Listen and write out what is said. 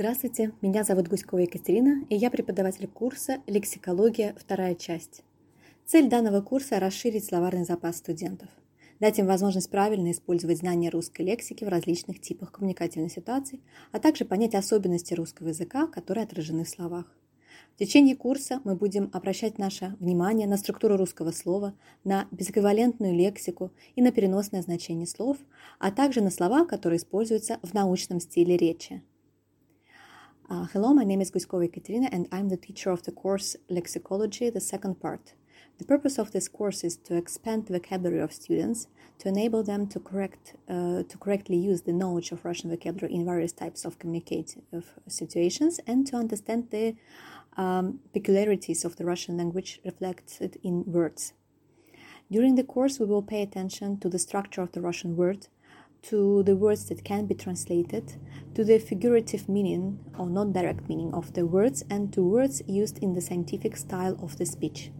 Здравствуйте, меня зовут Гуськова Екатерина, и я преподаватель курса «Лексикология. Вторая часть». Цель данного курса – расширить словарный запас студентов, дать им возможность правильно использовать знания русской лексики в различных типах коммуникативных ситуаций, а также понять особенности русского языка, которые отражены в словах. В течение курса мы будем обращать наше внимание на структуру русского слова, на безэквивалентную лексику и на переносное значение слов, а также на слова, которые используются в научном стиле речи – Uh, hello, my name is Guskova Ekaterina and I'm the teacher of the course Lexicology, the second part. The purpose of this course is to expand the vocabulary of students, to enable them to correct uh, to correctly use the knowledge of Russian vocabulary in various types of communicative situations, and to understand the um, peculiarities of the Russian language reflected in words. During the course, we will pay attention to the structure of the Russian word, to the words that can be translated, to the figurative meaning or non direct meaning of the words, and to words used in the scientific style of the speech.